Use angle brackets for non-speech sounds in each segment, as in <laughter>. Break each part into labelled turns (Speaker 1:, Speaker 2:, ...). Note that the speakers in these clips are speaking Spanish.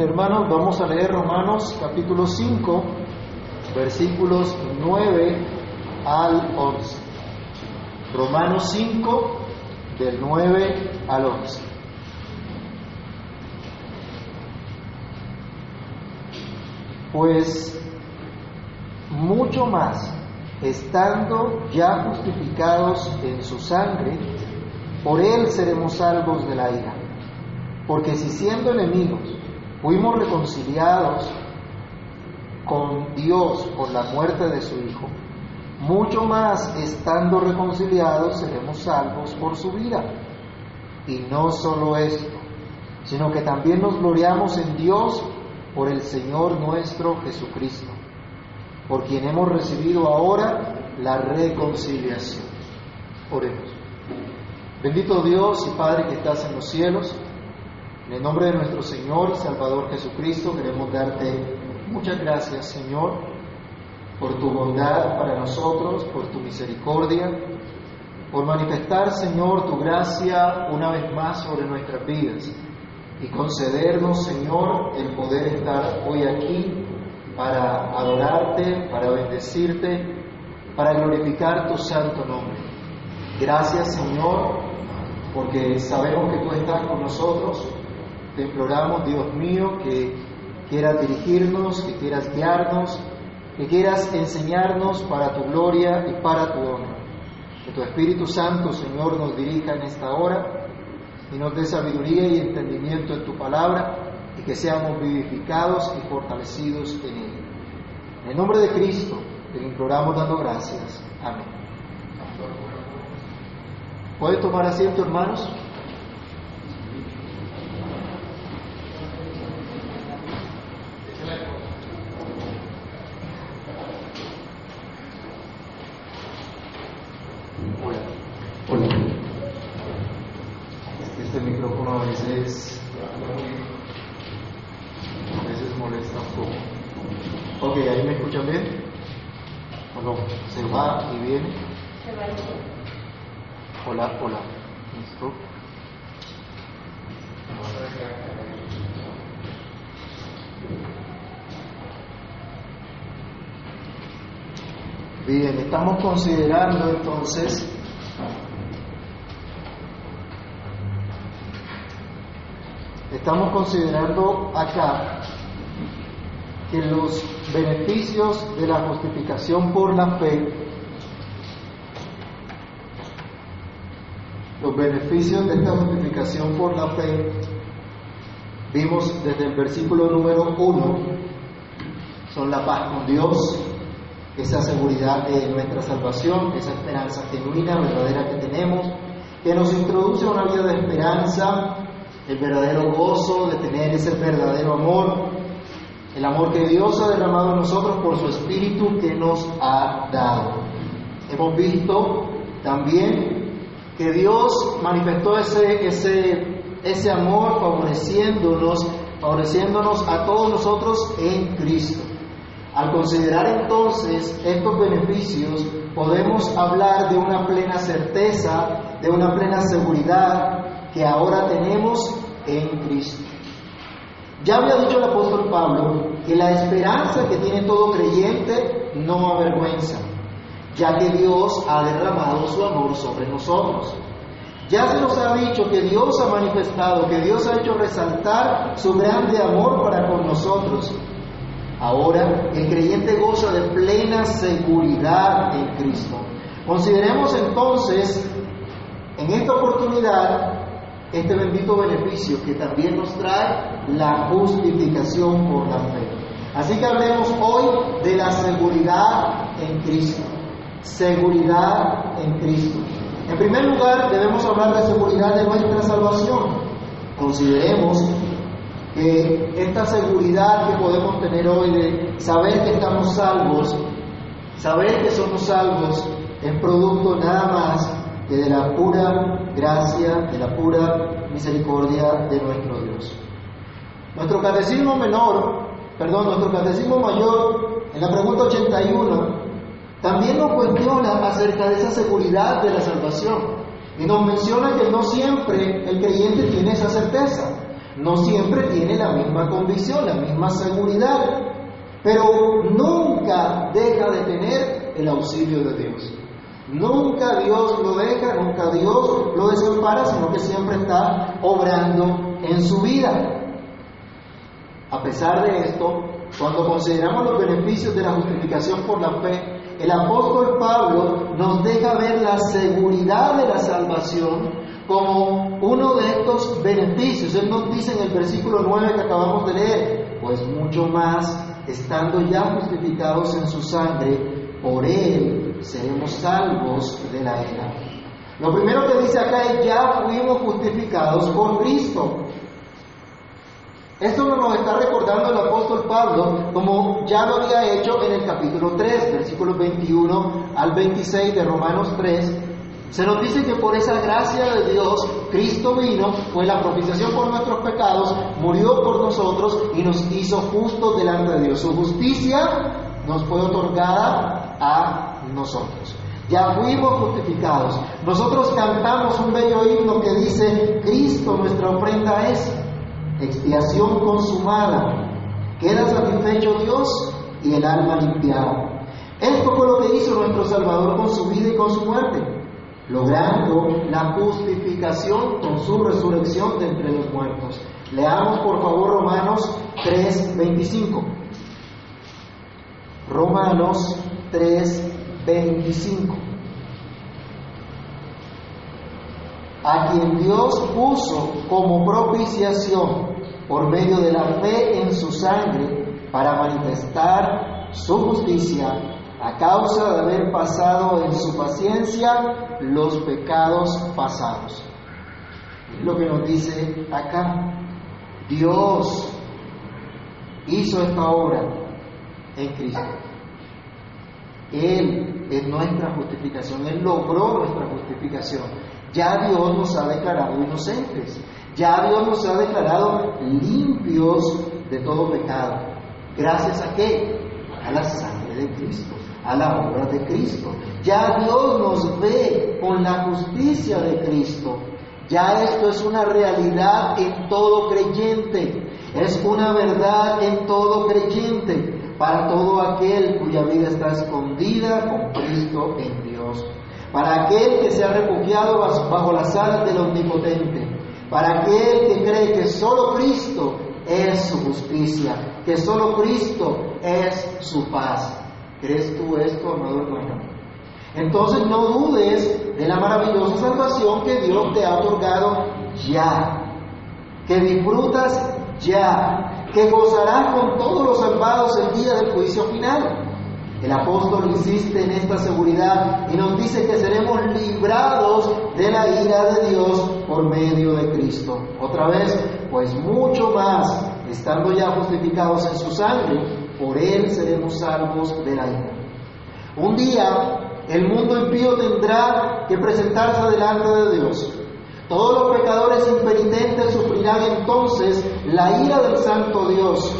Speaker 1: Hermanos, vamos a leer Romanos capítulo 5, versículos 9 al 11. Romanos 5, del 9 al 11. Pues mucho más, estando ya justificados en su sangre, por él seremos salvos de la ira. Porque si siendo enemigos fuimos reconciliados con Dios por la muerte de su Hijo, mucho más estando reconciliados seremos salvos por su vida. Y no solo esto, sino que también nos gloriamos en Dios por el Señor nuestro Jesucristo, por quien hemos recibido ahora la reconciliación. Oremos. Bendito Dios y Padre que estás en los cielos, en el nombre de nuestro Señor y Salvador Jesucristo queremos darte muchas gracias, Señor, por tu bondad para nosotros, por tu misericordia, por manifestar, Señor, tu gracia una vez más sobre nuestras vidas y concedernos, Señor, el poder estar hoy aquí para adorarte, para bendecirte, para glorificar tu santo nombre. Gracias, Señor, porque sabemos que tú estás con nosotros. Te imploramos, Dios mío, que quieras dirigirnos, que quieras guiarnos, que quieras enseñarnos para tu gloria y para tu honor. Que tu Espíritu Santo, Señor, nos dirija en esta hora y nos dé sabiduría y entendimiento en tu palabra y que seamos vivificados y fortalecidos en ella. En el nombre de Cristo te imploramos dando gracias. Amén. ¿Puede tomar asiento, hermanos? Este micrófono a veces, a veces molesta un poco. Ok, ¿ahí me escuchan bien? ¿O no? ¿Se va y viene?
Speaker 2: Se va a ir.
Speaker 1: Hola, hola. ¿Listo? Bien, estamos considerando entonces estamos considerando acá que los beneficios de la justificación por la fe los beneficios de esta justificación por la fe, vimos desde el versículo número 1, son la paz con Dios, esa seguridad de nuestra salvación, esa esperanza genuina, verdadera que tenemos, que nos introduce a una vida de esperanza, el verdadero gozo de tener ese verdadero amor, el amor que Dios ha derramado en nosotros por su Espíritu que nos ha dado. Hemos visto también que Dios manifestó ese, ese, ese amor favoreciéndonos, favoreciéndonos a todos nosotros en Cristo. Al considerar entonces estos beneficios, podemos hablar de una plena certeza, de una plena seguridad que ahora tenemos en Cristo. Ya había dicho el apóstol Pablo que la esperanza que tiene todo creyente no avergüenza ya que Dios ha derramado su amor sobre nosotros. Ya se nos ha dicho que Dios ha manifestado, que Dios ha hecho resaltar su grande amor para con nosotros. Ahora el creyente goza de plena seguridad en Cristo. Consideremos entonces en esta oportunidad este bendito beneficio que también nos trae la justificación por la fe. Así que hablemos hoy de la seguridad en Cristo seguridad en Cristo. En primer lugar, debemos hablar de seguridad de nuestra salvación. Consideremos que esta seguridad que podemos tener hoy de saber que estamos salvos, saber que somos salvos, es producto nada más que de la pura gracia, de la pura misericordia de nuestro Dios. Nuestro catecismo menor, perdón, nuestro catecismo mayor, en la pregunta 81, también nos cuestiona acerca de esa seguridad de la salvación y nos menciona que no siempre el creyente tiene esa certeza. No siempre tiene la misma convicción, la misma seguridad, pero nunca deja de tener el auxilio de Dios. Nunca Dios lo deja, nunca Dios lo desampara, sino que siempre está obrando en su vida. A pesar de esto, cuando consideramos los beneficios de la justificación por la fe, el apóstol Pablo nos deja ver la seguridad de la salvación como uno de estos beneficios. Él nos dice en el versículo 9 que acabamos de leer, pues mucho más, estando ya justificados en su sangre, por él seremos salvos de la ira. Lo primero que dice acá es ya fuimos justificados por Cristo. Esto nos está recordando el apóstol Pablo como ya lo había hecho en el capítulo 3, versículos 21 al 26 de Romanos 3. Se nos dice que por esa gracia de Dios, Cristo vino, fue la propiciación por nuestros pecados, murió por nosotros y nos hizo justos delante de Dios. Su justicia nos fue otorgada a nosotros. Ya fuimos justificados. Nosotros cantamos un bello himno que dice, Cristo nuestra ofrenda es expiación consumada, queda satisfecho Dios y el alma limpiada. Esto fue lo que hizo nuestro Salvador con su vida y con su muerte, logrando la justificación con su resurrección de entre los muertos. Leamos por favor Romanos 3:25. Romanos 3:25. A quien Dios puso como propiciación por medio de la fe en su sangre para manifestar su justicia a causa de haber pasado en su paciencia los pecados pasados. Es lo que nos dice acá. Dios hizo esta obra en Cristo. Él es nuestra justificación, Él logró nuestra justificación. Ya Dios nos ha declarado inocentes. Ya Dios nos ha declarado limpios de todo pecado. ¿Gracias a qué? A la sangre de Cristo, a la obra de Cristo. Ya Dios nos ve con la justicia de Cristo. Ya esto es una realidad en todo creyente. Es una verdad en todo creyente para todo aquel cuya vida está escondida con Cristo en Dios. Para aquel que se ha refugiado bajo las alas del Omnipotente para aquel que cree que solo Cristo es su justicia, que solo Cristo es su paz. ¿Crees tú esto, amado hermano? Entonces no dudes de la maravillosa salvación que Dios te ha otorgado ya, que disfrutas ya, que gozarás con todos los salvados el día del juicio final. El apóstol insiste en esta seguridad y nos dice que seremos librados de la ira de Dios por medio de Cristo. Otra vez, pues mucho más, estando ya justificados en su sangre, por Él seremos salvos de la ira. Un día el mundo impío tendrá que presentarse delante de Dios. Todos los pecadores impenitentes sufrirán entonces la ira del Santo Dios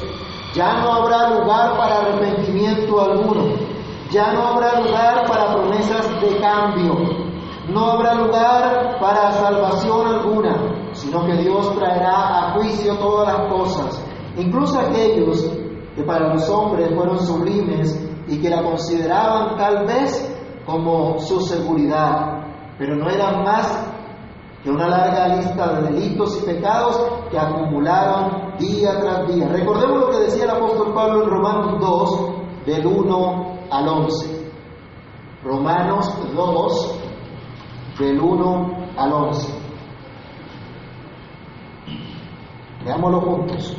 Speaker 1: ya no habrá lugar para arrepentimiento alguno. Ya no habrá lugar para promesas de cambio. No habrá lugar para salvación alguna, sino que Dios traerá a juicio todas las cosas, incluso aquellos que para los hombres fueron sublimes y que la consideraban tal vez como su seguridad, pero no eran más que una larga lista de delitos y pecados que acumularon día tras día. Recordemos lo que decía el apóstol Pablo en Romanos 2, del 1 al 11. Romanos 2, del 1 al 11. Veámoslo juntos.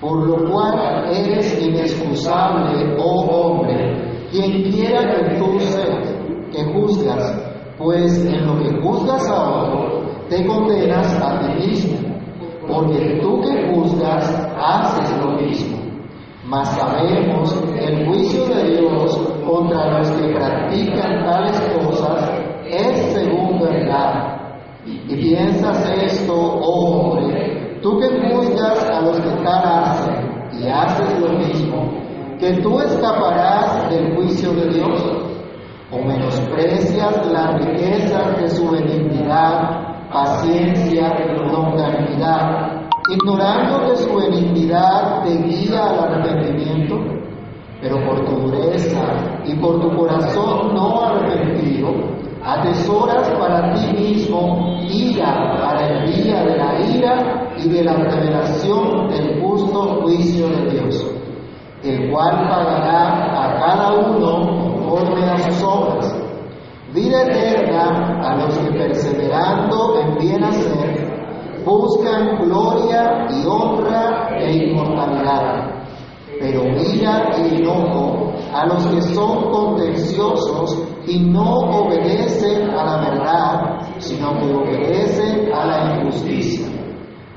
Speaker 1: Por lo cual eres inexcusable, oh hombre, quien quiera que tú seas, que juzgas pues en lo que juzgas a otro, te condenas a ti mismo, porque tú que juzgas haces lo mismo. Mas sabemos el juicio de Dios contra los que practican tales cosas es según verdad. Y piensas esto, oh hombre, tú que juzgas a los que tal hacen y haces lo mismo, que tú escaparás del juicio de Dios o menosprecias las riquezas de su benignidad, paciencia, longanimidad, ignorando que su benignidad te guía al arrepentimiento, pero por tu dureza y por tu corazón no arrepentido, atesoras para ti mismo ira para el día de la ira y de la revelación del justo juicio de Dios, el cual pagará a cada uno conforme a sus obras. Vida eterna a los que perseverando en bien hacer buscan gloria y honra e inmortalidad, pero ira y enojo a los que son contenciosos y no obedecen a la verdad, sino que obedecen a la injusticia.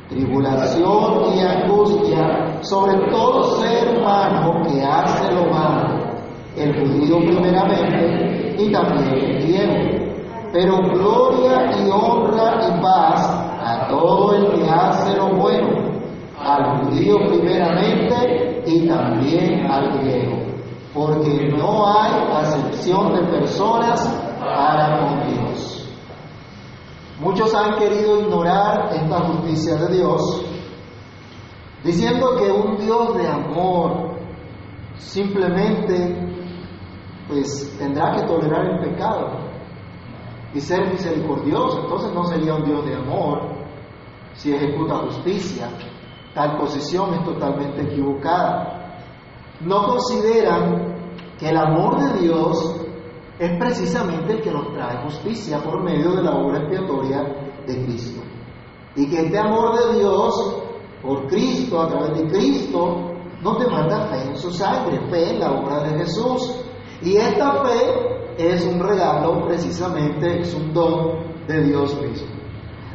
Speaker 1: Tribulación y angustia sobre todo ser humano que hace lo malo, el judío primeramente y también el griego. Pero gloria y honra y paz a todo el que hace lo bueno, al judío primeramente y también al griego, porque no hay acepción de personas para con Dios. Muchos han querido ignorar esta justicia de Dios, diciendo que un Dios de amor simplemente pues tendrá que tolerar el pecado y ser misericordioso, entonces no sería un Dios de amor, si ejecuta justicia. Tal posición es totalmente equivocada. No consideran que el amor de Dios es precisamente el que nos trae justicia por medio de la obra expiatoria de Cristo. Y que este amor de Dios por Cristo, a través de Cristo, no te manda fe en su sangre, fe en la obra de Jesús. Y esta fe es un regalo, precisamente, es un don de Dios mismo.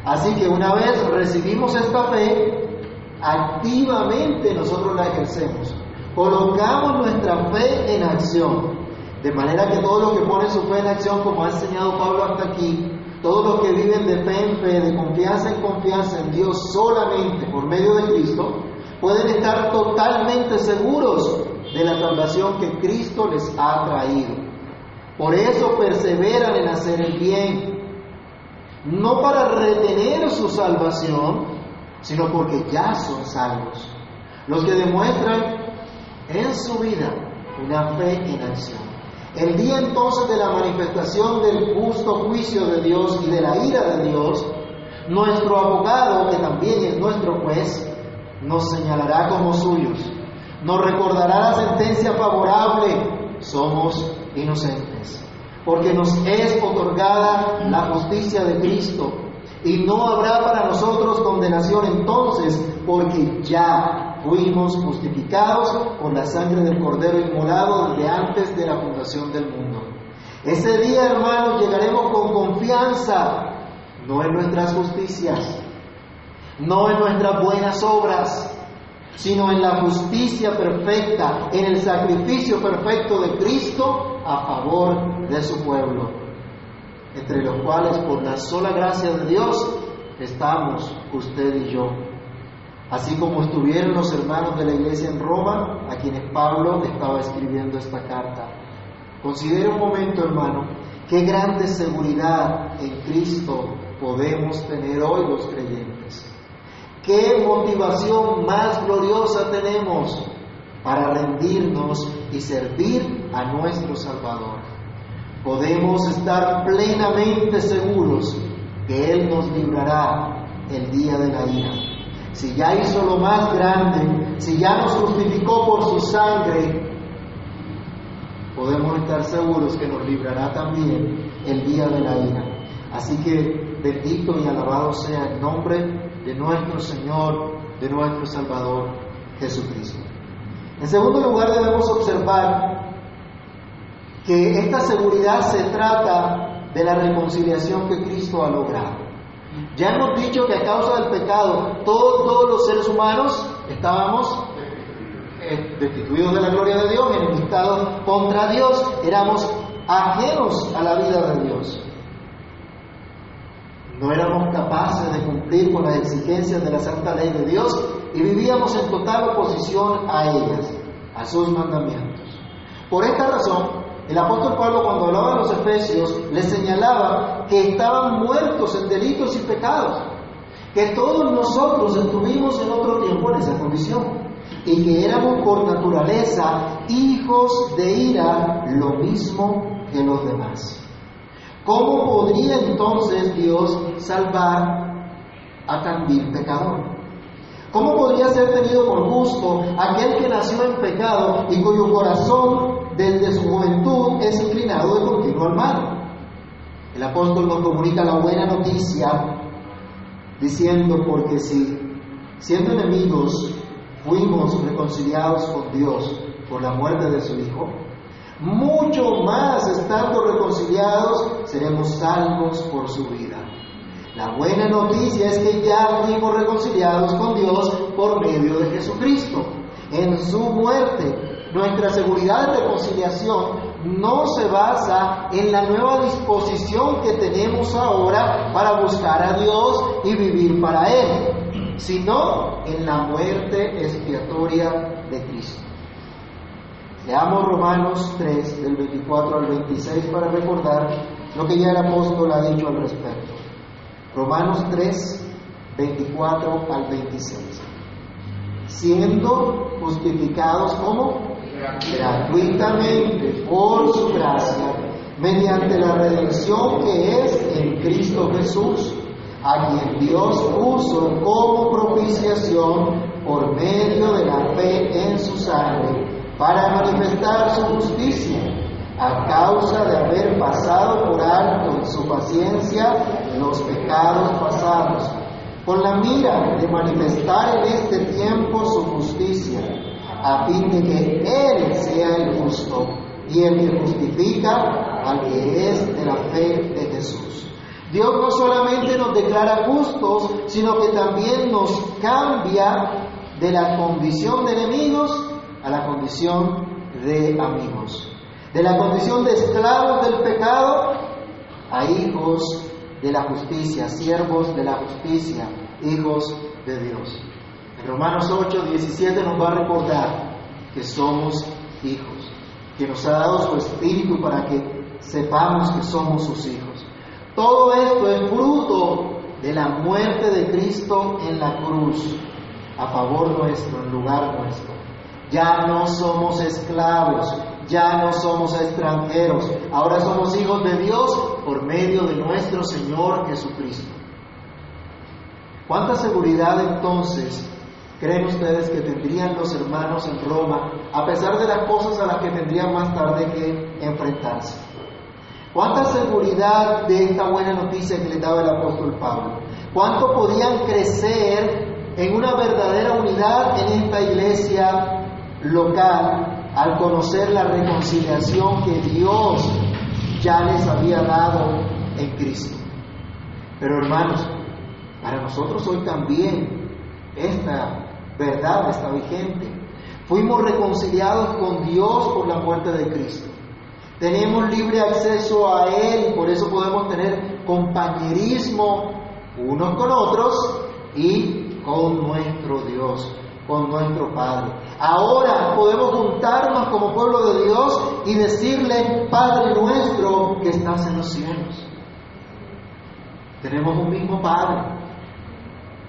Speaker 1: Así que una vez recibimos esta fe, activamente nosotros la ejercemos. Colocamos nuestra fe en acción. De manera que todo lo que pone su fe en acción, como ha enseñado Pablo hasta aquí, todos los que viven de fe en fe, de confianza en confianza en Dios solamente por medio de Cristo, pueden estar totalmente seguros de la salvación que Cristo les ha traído. Por eso perseveran en hacer el bien, no para retener su salvación, sino porque ya son salvos. Los que demuestran en su vida una fe en acción. El día entonces de la manifestación del justo juicio de Dios y de la ira de Dios, nuestro abogado, que también es nuestro juez, nos señalará como suyos, nos recordará la sentencia favorable, somos inocentes porque nos es otorgada la justicia de Cristo. Y no habrá para nosotros condenación entonces, porque ya fuimos justificados por la sangre del Cordero inmolado desde antes de la fundación del mundo. Ese día, hermanos, llegaremos con confianza, no en nuestras justicias, no en nuestras buenas obras, sino en la justicia perfecta, en el sacrificio perfecto de Cristo a favor de su pueblo, entre los cuales por la sola gracia de Dios estamos usted y yo. Así como estuvieron los hermanos de la iglesia en Roma, a quienes Pablo estaba escribiendo esta carta. Considere un momento, hermano, qué grande seguridad en Cristo podemos tener hoy los creyentes. Qué motivación más gloriosa tenemos para rendirnos y servir a nuestro Salvador. Podemos estar plenamente seguros que Él nos librará el día de la ira. Si ya hizo lo más grande, si ya nos justificó por su sangre, podemos estar seguros que nos librará también el día de la ira. Así que bendito y alabado sea el nombre de nuestro Señor, de nuestro Salvador Jesucristo. En segundo lugar, debemos observar que esta seguridad se trata de la reconciliación que Cristo ha logrado. Ya hemos dicho que a causa del pecado todos, los seres humanos estábamos destituidos de la gloria de Dios, enemistados contra Dios, éramos ajenos a la vida de Dios. No éramos capaces de cumplir con las exigencias de la santa ley de Dios y vivíamos en total oposición a ellas, a sus mandamientos. Por esta razón, el apóstol Pablo cuando hablaba a los efesios les señalaba que estaban muertos en delitos y pecados, que todos nosotros estuvimos en otro tiempo en esa condición y que éramos por naturaleza hijos de ira, lo mismo que los demás. ¿Cómo podría entonces Dios salvar a tan vil pecador? ¿Cómo podría ser tenido por gusto aquel que nació en pecado y cuyo corazón desde su juventud es inclinado de continuo al mal? El apóstol nos comunica la buena noticia diciendo, porque si siendo enemigos fuimos reconciliados con Dios por la muerte de su Hijo, mucho más estando reconciliados seremos salvos por su vida. La buena noticia es que ya fuimos reconciliados con Dios por medio de Jesucristo. En su muerte nuestra seguridad de reconciliación no se basa en la nueva disposición que tenemos ahora para buscar a Dios y vivir para Él, sino en la muerte expiatoria. Leamos Romanos 3, del 24 al 26, para recordar lo que ya el apóstol ha dicho al respecto. Romanos 3, 24 al 26. Siendo justificados como gratuitamente por su gracia, mediante la redención que es en Cristo Jesús, a quien Dios puso como propiciación por medio de la fe en su sangre, para manifestar su justicia, a causa de haber pasado por alto en su paciencia los pecados pasados, con la mira de manifestar en este tiempo su justicia a fin de que Él sea el justo y el que justifica al que es de la fe de Jesús. Dios no solamente nos declara justos, sino que también nos cambia de la condición de enemigos a la condición de amigos, de la condición de esclavos del pecado a hijos de la justicia, siervos de la justicia, hijos de Dios. Romanos 8, 17 nos va a recordar que somos hijos, que nos ha dado su espíritu para que sepamos que somos sus hijos. Todo esto es fruto de la muerte de Cristo en la cruz, a favor nuestro, en lugar nuestro. Ya no somos esclavos, ya no somos extranjeros, ahora somos hijos de Dios por medio de nuestro Señor Jesucristo. ¿Cuánta seguridad entonces ¿Creen ustedes que tendrían los hermanos en Roma, a pesar de las cosas a las que tendrían más tarde que enfrentarse? ¿Cuánta seguridad de esta buena noticia que le daba el apóstol Pablo? ¿Cuánto podían crecer en una verdadera unidad en esta iglesia local al conocer la reconciliación que Dios ya les había dado en Cristo? Pero hermanos, para nosotros hoy también esta verdad está vigente. Fuimos reconciliados con Dios por la muerte de Cristo. Tenemos libre acceso a Él, por eso podemos tener compañerismo unos con otros y con nuestro Dios, con nuestro Padre. Ahora podemos juntarnos como pueblo de Dios y decirle, Padre nuestro que estás en los cielos. Tenemos un mismo Padre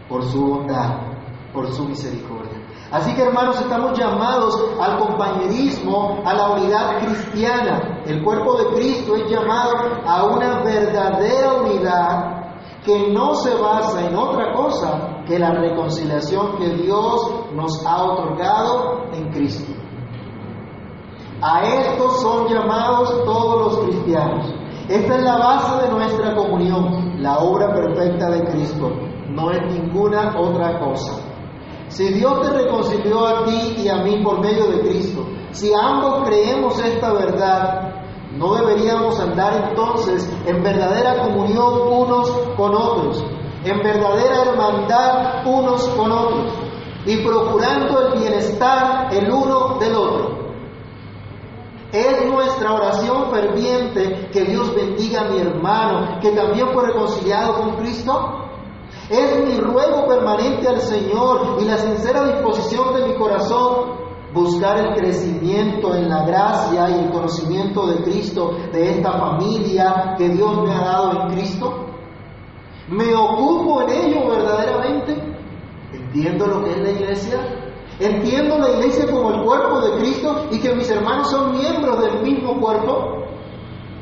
Speaker 1: por su bondad por su misericordia. Así que hermanos, estamos llamados al compañerismo, a la unidad cristiana. El cuerpo de Cristo es llamado a una verdadera unidad que no se basa en otra cosa que la reconciliación que Dios nos ha otorgado en Cristo. A esto son llamados todos los cristianos. Esta es la base de nuestra comunión, la obra perfecta de Cristo. No es ninguna otra cosa. Si Dios te reconcilió a ti y a mí por medio de Cristo, si ambos creemos esta verdad, no deberíamos andar entonces en verdadera comunión unos con otros, en verdadera hermandad unos con otros y procurando el bienestar el uno del otro. Es nuestra oración ferviente que Dios bendiga a mi hermano, que también fue reconciliado con Cristo. Es mi ruego permanente al Señor y la sincera disposición de mi corazón buscar el crecimiento en la gracia y el conocimiento de Cristo, de esta familia que Dios me ha dado en Cristo. ¿Me ocupo en ello verdaderamente? ¿Entiendo lo que es la iglesia? ¿Entiendo la iglesia como el cuerpo de Cristo y que mis hermanos son miembros del mismo cuerpo?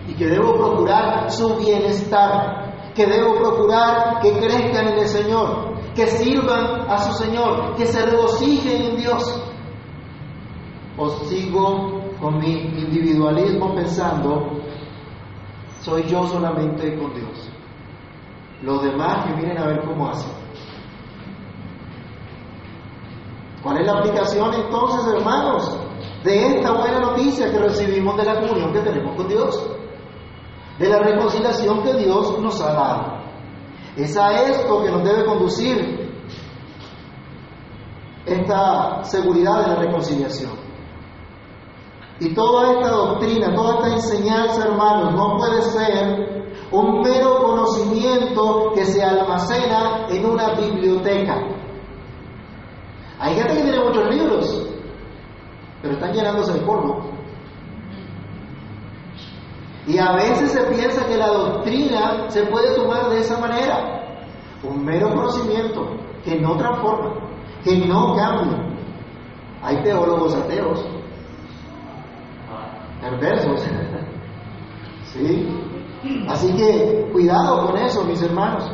Speaker 1: Y que debo procurar su bienestar, que debo procurar que crezcan en el Señor, que sirvan a su Señor, que se regocijen en Dios. ¿O sigo con mi individualismo pensando, soy yo solamente con Dios? Los demás que vienen a ver cómo hacen. ¿Cuál es la aplicación entonces, hermanos, de esta buena noticia que recibimos de la comunión que tenemos con Dios? De la reconciliación que Dios nos ha dado. Es a esto que nos debe conducir esta seguridad de la reconciliación. Y toda esta doctrina, toda esta enseñanza, hermanos, no puede ser un mero conocimiento que se almacena en una biblioteca. Hay gente que tiene muchos libros, pero están llenándose de polvo. Y a veces se piensa que la doctrina se puede tomar de esa manera. Un mero conocimiento que no transforma, que no cambia. Hay teólogos ateos, perversos. ¿Sí? Así que cuidado con eso, mis hermanos.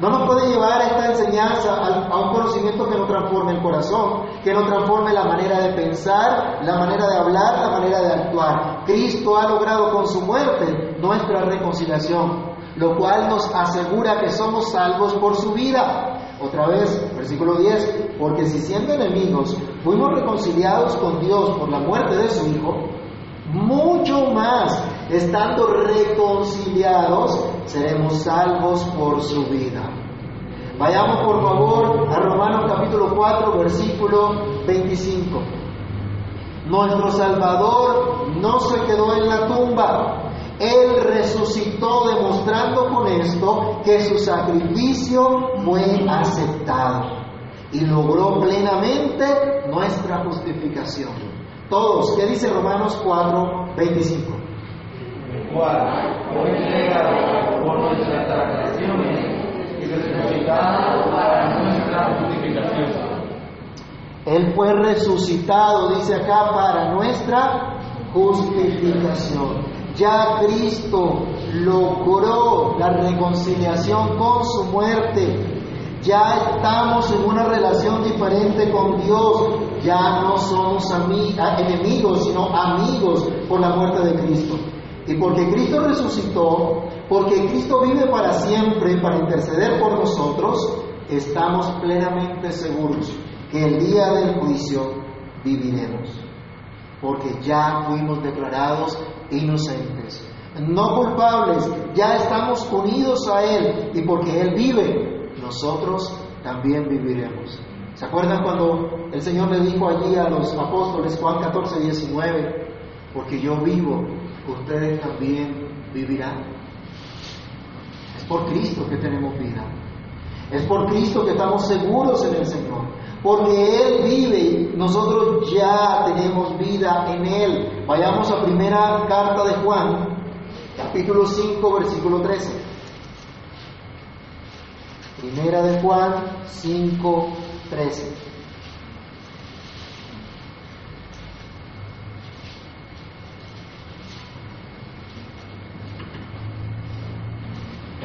Speaker 1: No nos puede llevar esta enseñanza a, un conocimiento que no transforme el corazón, que no transforme la manera de pensar, la manera de hablar, la manera de actuar. Cristo ha logrado con su muerte nuestra reconciliación, lo cual nos asegura que somos salvos por su vida. Otra vez, versículo 10, porque si siendo enemigos fuimos reconciliados con Dios por la muerte de su Hijo, mucho más, estando reconciliados, seremos salvos por su vida. Vayamos por favor a Romanos capítulo 4, versículo 25. Nuestro Salvador no se quedó en la tumba, Él resucitó demostrando con esto que su sacrificio fue aceptado y logró plenamente nuestra justificación. Todos, ¿qué dice Romanos 4, 25?
Speaker 2: cual por nuestras y resucitado para nuestra justificación.
Speaker 1: Él fue resucitado, dice acá, para nuestra justificación. Ya Cristo logró la reconciliación con su muerte. Ya estamos en una relación diferente con Dios. Ya no somos enemigos, sino amigos por la muerte de Cristo. Y porque Cristo resucitó, porque Cristo vive para siempre para interceder por nosotros, estamos plenamente seguros que el día del juicio viviremos. Porque ya fuimos declarados inocentes, no culpables, ya estamos unidos a Él y porque Él vive, nosotros también viviremos. ¿Se acuerdan cuando el Señor le dijo allí a los apóstoles, Juan 14, 19, porque yo vivo, ustedes también vivirán. Es por Cristo que tenemos vida. Es por Cristo que estamos seguros en el Señor. Porque Él vive nosotros ya tenemos vida en Él. Vayamos a primera carta de Juan, capítulo 5, versículo 13. Primera de Juan 5, 13.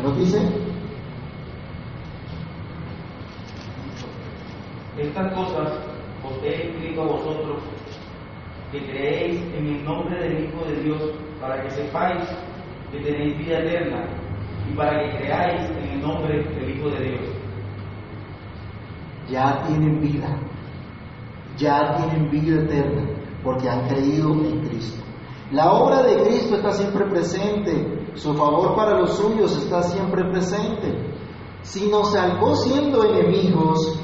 Speaker 1: nos dice?
Speaker 2: Estas cosas os he escrito a vosotros, que creéis en el nombre del Hijo de Dios, para que sepáis que tenéis vida eterna, y para que creáis en el nombre del Hijo de Dios.
Speaker 1: Ya tienen vida, ya tienen vida eterna, porque han creído en Cristo. La obra de Cristo está siempre presente su favor para los suyos está siempre presente. Si nos salvó siendo enemigos,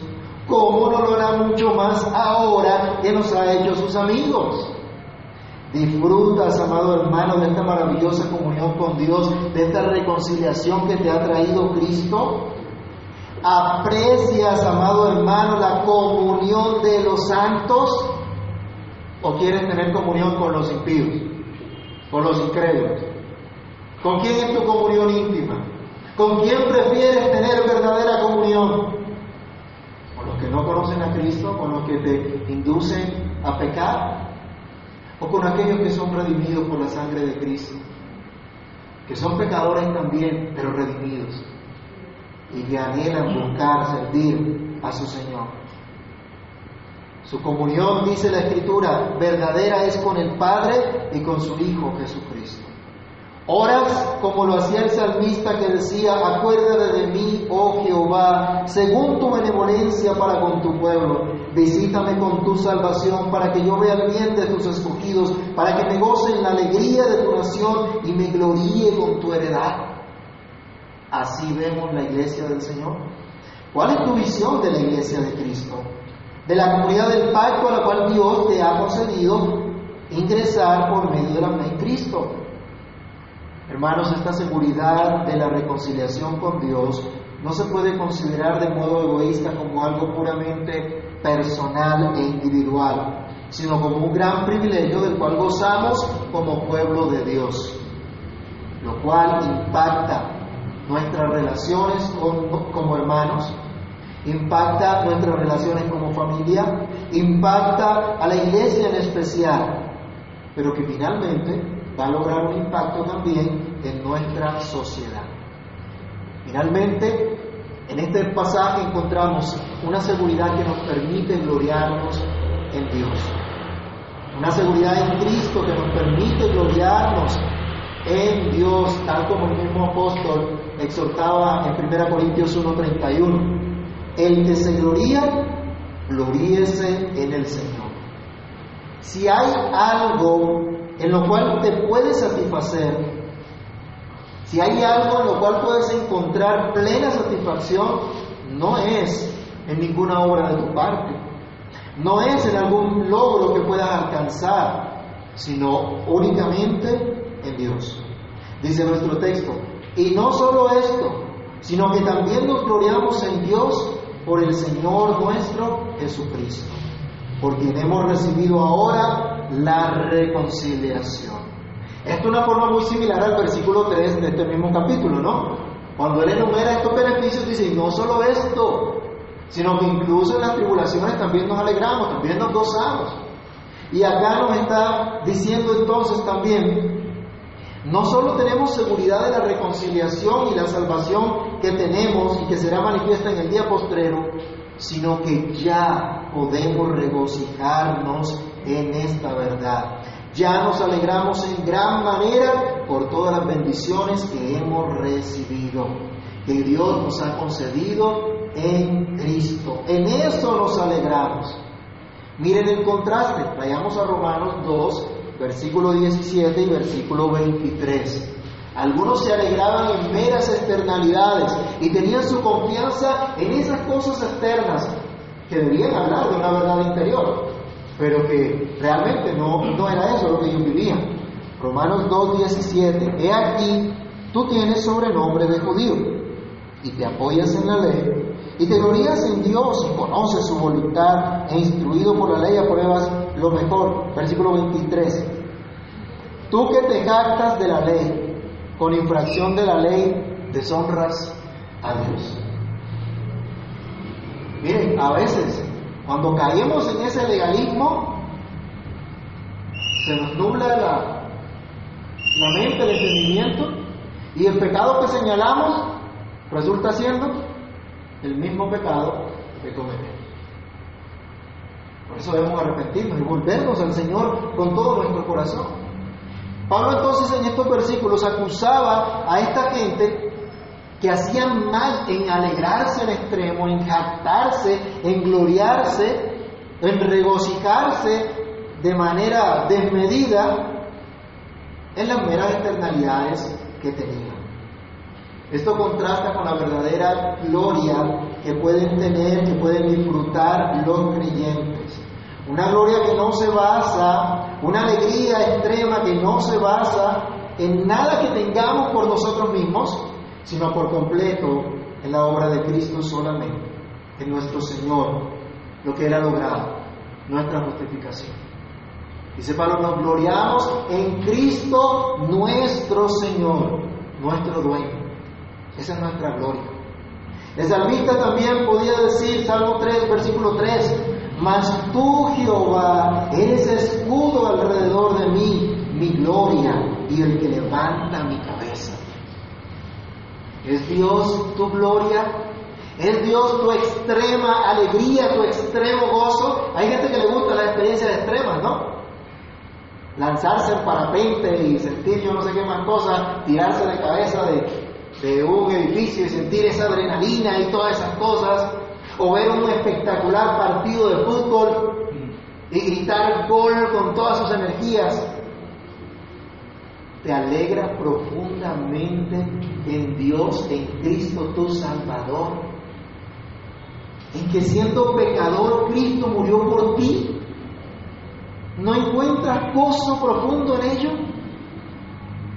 Speaker 1: ¿cómo no lo hará mucho más ahora que nos ha hecho sus amigos? Disfrutas, amado hermano, de esta maravillosa comunión con Dios, de esta reconciliación que te ha traído Cristo. ¿Aprecias, amado hermano, la comunión de los santos? ¿O quieres tener comunión con los impíos, con los incrédulos? ¿Con quién es tu comunión íntima? ¿Con quién prefieres tener verdadera comunión? ¿Con los que no conocen a Cristo? ¿Con los que te inducen a pecar? ¿O con aquellos que son redimidos por la sangre de Cristo? Que son pecadores también, pero redimidos. Y que anhelan buscar, servir a su Señor. Su comunión, dice la Escritura, verdadera es con el Padre y con su Hijo Jesucristo. Oras como lo hacía el salmista que decía, acuérdate de mí, oh Jehová, según tu benevolencia para con tu pueblo. Visítame con tu salvación para que yo vea el bien de tus escogidos, para que me goce en la alegría de tu nación y me gloríe con tu heredad. Así vemos la iglesia del Señor. ¿Cuál es tu visión de la iglesia de Cristo? De la comunidad del pacto a la cual Dios te ha concedido ingresar por medio de la fe en Cristo. Hermanos, esta seguridad de la reconciliación con Dios no se puede considerar de modo egoísta como algo puramente personal e individual, sino como un gran privilegio del cual gozamos como pueblo de Dios, lo cual impacta nuestras relaciones como hermanos, impacta nuestras relaciones como familia, impacta a la iglesia en especial, pero que finalmente va a lograr un impacto también en nuestra sociedad. Finalmente, en este pasaje encontramos una seguridad que nos permite gloriarnos en Dios. Una seguridad en Cristo que nos permite gloriarnos en Dios, tal como el mismo apóstol exhortaba en 1 Corintios 1:31. El que se gloría, gloríese en el Señor. Si hay algo en lo cual te puedes satisfacer, si hay algo en lo cual puedes encontrar plena satisfacción, no es en ninguna obra de tu parte, no es en algún logro que puedas alcanzar, sino únicamente en Dios. Dice nuestro texto, y no solo esto, sino que también nos gloriamos en Dios por el Señor nuestro Jesucristo, por quien hemos recibido ahora la reconciliación. Esto es una forma muy similar al versículo 3 de este mismo capítulo, ¿no? Cuando él enumera estos beneficios, dice, y no solo esto, sino que incluso en las tribulaciones también nos alegramos, también nos gozamos. Y acá nos está diciendo entonces también, no solo tenemos seguridad de la reconciliación y la salvación que tenemos y que será manifiesta en el día postrero, sino que ya podemos regocijarnos en esta verdad. Ya nos alegramos en gran manera por todas las bendiciones que hemos recibido, que Dios nos ha concedido en Cristo. En eso nos alegramos. Miren el contraste, vayamos a Romanos 2, versículo 17 y versículo 23. Algunos se alegraban en meras externalidades y tenían su confianza en esas cosas externas que debían hablar de una verdad interior, pero que realmente no, no era eso lo que ellos vivían. Romanos 2.17, he aquí, tú tienes sobrenombre de judío y te apoyas en la ley y te glorías en Dios y conoces su voluntad e instruido por la ley apruebas lo mejor. Versículo 23, tú que te jactas de la ley, con infracción de la ley, deshonras a Dios. Miren, a veces, cuando caemos en ese legalismo, se nos nubla la, mente, el entendimiento, y el pecado que señalamos resulta siendo el mismo pecado que cometemos. Por eso debemos arrepentirnos y volvernos al Señor con todo nuestro corazón. Pablo entonces en estos versículos acusaba a esta gente que hacían mal en alegrarse en extremo, en jactarse, en gloriarse, en regocijarse de manera desmedida en las meras externalidades que tenían. Esto contrasta con la verdadera gloria que pueden tener, que pueden disfrutar los creyentes. Una gloria que no se basa, una alegría extrema que no se basa en nada que tengamos por nosotros mismos, sino por completo en la obra de Cristo solamente, en nuestro Señor, lo que Él ha logrado, nuestra justificación. Dice Pablo, nos gloriamos en Cristo nuestro Señor, nuestro dueño. Esa es nuestra gloria. El salmista también podía decir, Salmo 3, versículo 3, mas tú, Jehová, eres escudo alrededor de mí, mi gloria y el que levanta mi cabeza. ¿Es Dios tu gloria? ¿Es Dios tu extrema alegría, tu extremo gozo? Hay gente que le gusta las experiencias extremas, ¿no? Lanzarse en parapente y sentir yo no sé qué más cosas, tirarse de cabeza de, de un edificio y sentir esa adrenalina y todas esas cosas, o ver un espectacular partido de fútbol y gritar gol con todas sus energías. Te alegra profundamente en Dios, en Cristo tu Salvador, en que siendo pecador Cristo murió por ti. ¿No encuentras gozo profundo en ello?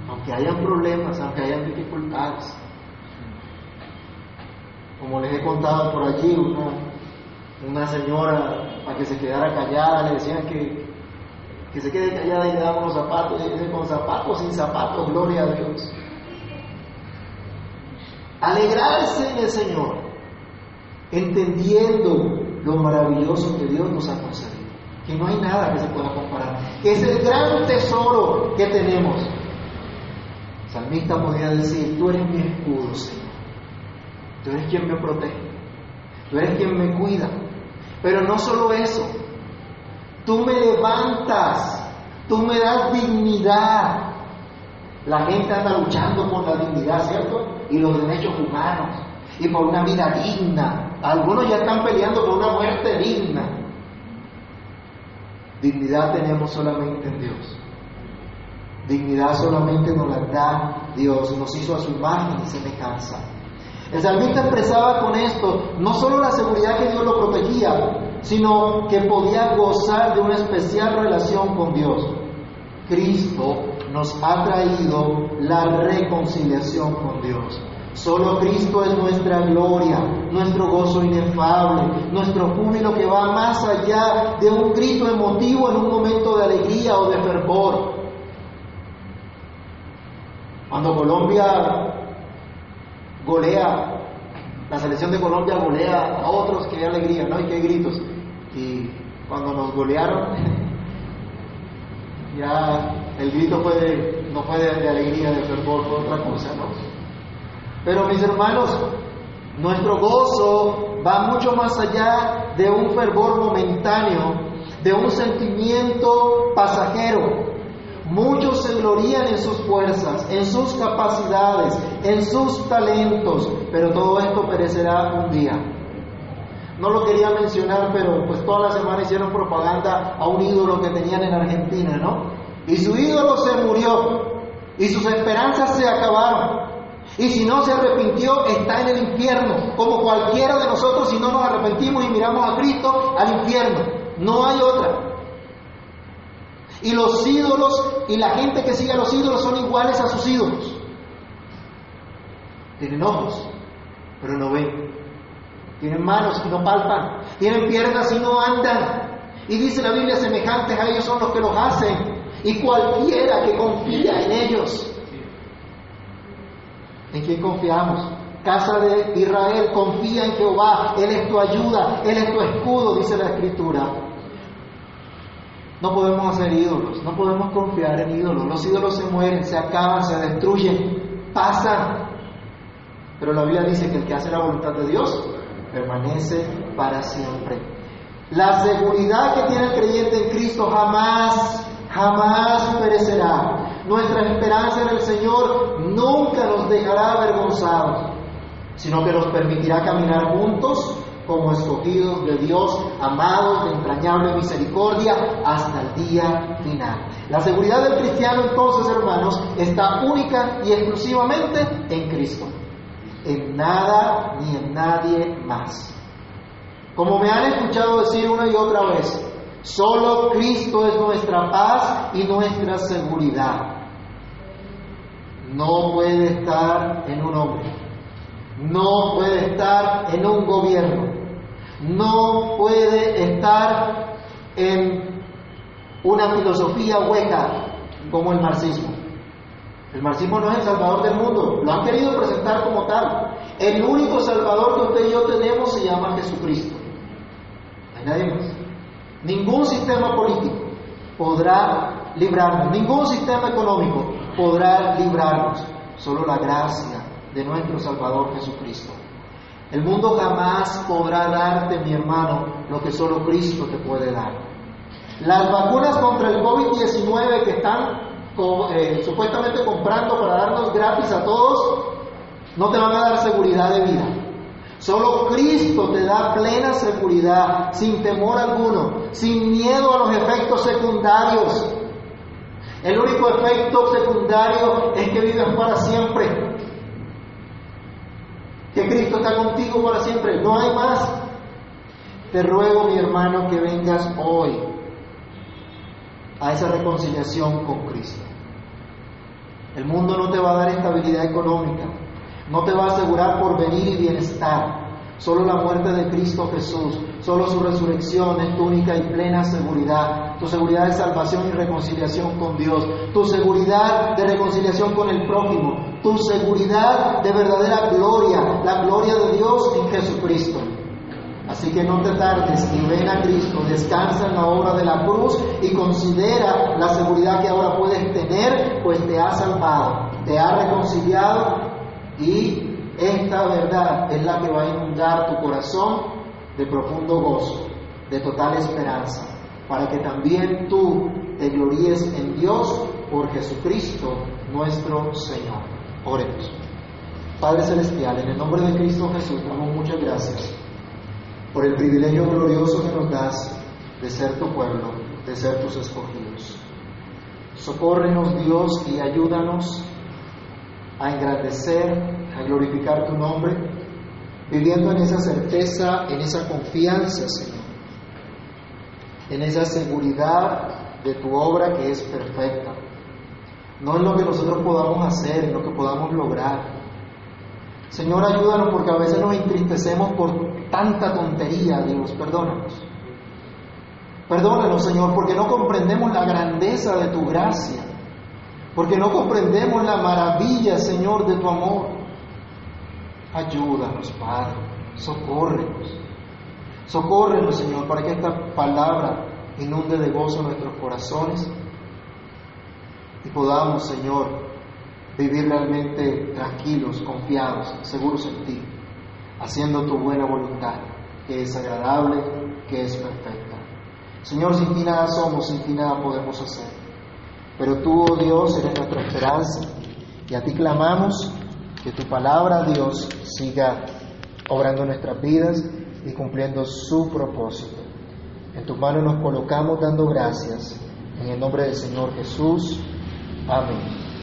Speaker 1: Aunque hayan problemas, aunque hayan dificultades. Como les he contado por allí, una, una señora, para que se quedara callada, le decían que, que se quede callada y le daban zapatos, y dice, con zapatos, sin zapatos, gloria a Dios. Alegrarse en el Señor, entendiendo lo maravilloso que Dios nos ha concedido, que no hay nada que se pueda comparar, que es el gran tesoro que tenemos. Salmista podía decir, tú eres mi escudo, Señor. Tú eres quien me protege. Tú eres quien me cuida. Pero no solo eso. Tú me levantas. Tú me das dignidad. La gente anda luchando por la dignidad, ¿cierto? Y los derechos humanos. Y por una vida digna. Algunos ya están peleando por una muerte digna. Dignidad tenemos solamente en Dios. Dignidad solamente nos la da Dios. Nos hizo a su imagen y semejanza. El salmista expresaba con esto no solo la seguridad que Dios lo protegía, sino que podía gozar de una especial relación con Dios. Cristo nos ha traído la reconciliación con Dios. Solo Cristo es nuestra gloria, nuestro gozo inefable, nuestro júbilo que va más allá de un grito emotivo en un momento de alegría o de fervor. Cuando Colombia golea, la selección de Colombia golea a otros, qué alegría, ¿no? Y qué gritos. Y cuando nos golearon, <laughs> ya el grito fue no fue de, alegría, de fervor, fue otra cosa. Pero mis hermanos, nuestro gozo va mucho más allá de un fervor momentáneo, de un sentimiento pasajero. Muchos se glorían en sus fuerzas, en sus capacidades, en sus talentos, pero todo esto perecerá un día. No lo quería mencionar, pero pues toda la semana hicieron propaganda a un ídolo que tenían en Argentina, ¿no? Y su ídolo se murió y sus esperanzas se acabaron. Y si no se arrepintió, está en el infierno, como cualquiera de nosotros si no nos arrepentimos y miramos a Cristo al infierno. No hay otra. Y los ídolos y la gente que sigue a los ídolos son iguales a sus ídolos. Tienen ojos, pero no ven. Tienen manos y no palpan. Tienen piernas y no andan. Y dice la Biblia, semejantes a ellos son los que los hacen. Y cualquiera que confía en ellos. ¿En quién confiamos? Casa de Israel, confía en Jehová. Él es tu ayuda, Él es tu escudo, dice la Escritura. No podemos hacer ídolos, no podemos confiar en ídolos. Los ídolos se mueren, se acaban, se destruyen, pasan. Pero la Biblia dice que el que hace la voluntad de Dios permanece para siempre. La seguridad que tiene el creyente en Cristo jamás, jamás perecerá. Nuestra esperanza en el Señor nunca nos dejará avergonzados, sino que nos permitirá caminar juntos como escogidos de Dios, amados de entrañable misericordia, hasta el día final. La seguridad del cristiano entonces, hermanos, está única y exclusivamente en Cristo, en nada ni en nadie más. Como me han escuchado decir una y otra vez, solo Cristo es nuestra paz y nuestra seguridad. No puede estar en un hombre, no puede estar en un gobierno, no puede estar en una filosofía hueca como el marxismo. El marxismo no es el salvador del mundo, lo han querido presentar como tal. El único salvador que usted y yo tenemos se llama Jesucristo. Hay nadie más. Ningún sistema político podrá librarnos, ningún sistema económico podrá librarnos, solo la gracia de nuestro Salvador Jesucristo. El mundo jamás podrá darte, mi hermano, lo que solo Cristo te puede dar. Las vacunas contra el COVID-19 que están eh, supuestamente comprando para darnos gratis a todos, no te van a dar seguridad de vida. Solo Cristo te da plena seguridad, sin temor alguno, sin miedo a los efectos secundarios. El único efecto secundario es que vives para siempre. Que Cristo está contigo para siempre. No hay más. Te ruego, mi hermano, que vengas hoy a esa reconciliación con Cristo. El mundo no te va a dar estabilidad económica, no te va a asegurar porvenir y bienestar. Solo la muerte de Cristo Jesús, solo su resurrección es tu única y plena seguridad. Tu seguridad de salvación y reconciliación con Dios. Tu seguridad de reconciliación con el prójimo. Tu seguridad de verdadera gloria, la gloria de Dios en Jesucristo. Así que no te tardes y ven a Cristo, descansa en la obra de la cruz y considera la seguridad que ahora puedes tener, pues te ha salvado, te ha reconciliado y esta verdad es la que va a inundar tu corazón de profundo gozo, de total esperanza, para que también tú te gloríes en Dios por Jesucristo nuestro Señor. Oremos. Padre Celestial, en el nombre de Cristo Jesús, damos muchas gracias por el privilegio glorioso que nos das de ser tu pueblo, de ser tus escogidos. Socórrenos Dios y ayúdanos a engrandecer a glorificar tu nombre, viviendo en esa certeza, en esa confianza, Señor, en esa seguridad de tu obra que es perfecta, no en lo que nosotros podamos hacer, en lo que podamos lograr. Señor, ayúdanos porque a veces nos entristecemos por tanta tontería, Dios, perdónanos. Perdónanos, Señor, porque no comprendemos la grandeza de tu gracia, porque no comprendemos la maravilla, Señor, de tu amor. Ayúdanos, Padre, socórrenos. Socórrenos, Señor, para que esta palabra inunde de gozo nuestros corazones y podamos, Señor, vivir realmente tranquilos, confiados, seguros en ti, haciendo tu buena voluntad, que es agradable, que es perfecta. Señor, sin ti nada somos, sin ti nada podemos hacer. Pero tú, oh Dios, eres nuestra esperanza y a ti clamamos que tu palabra, Dios, siga obrando nuestras vidas y cumpliendo su propósito. En tus manos nos colocamos dando gracias. En el nombre del Señor Jesús. Amén.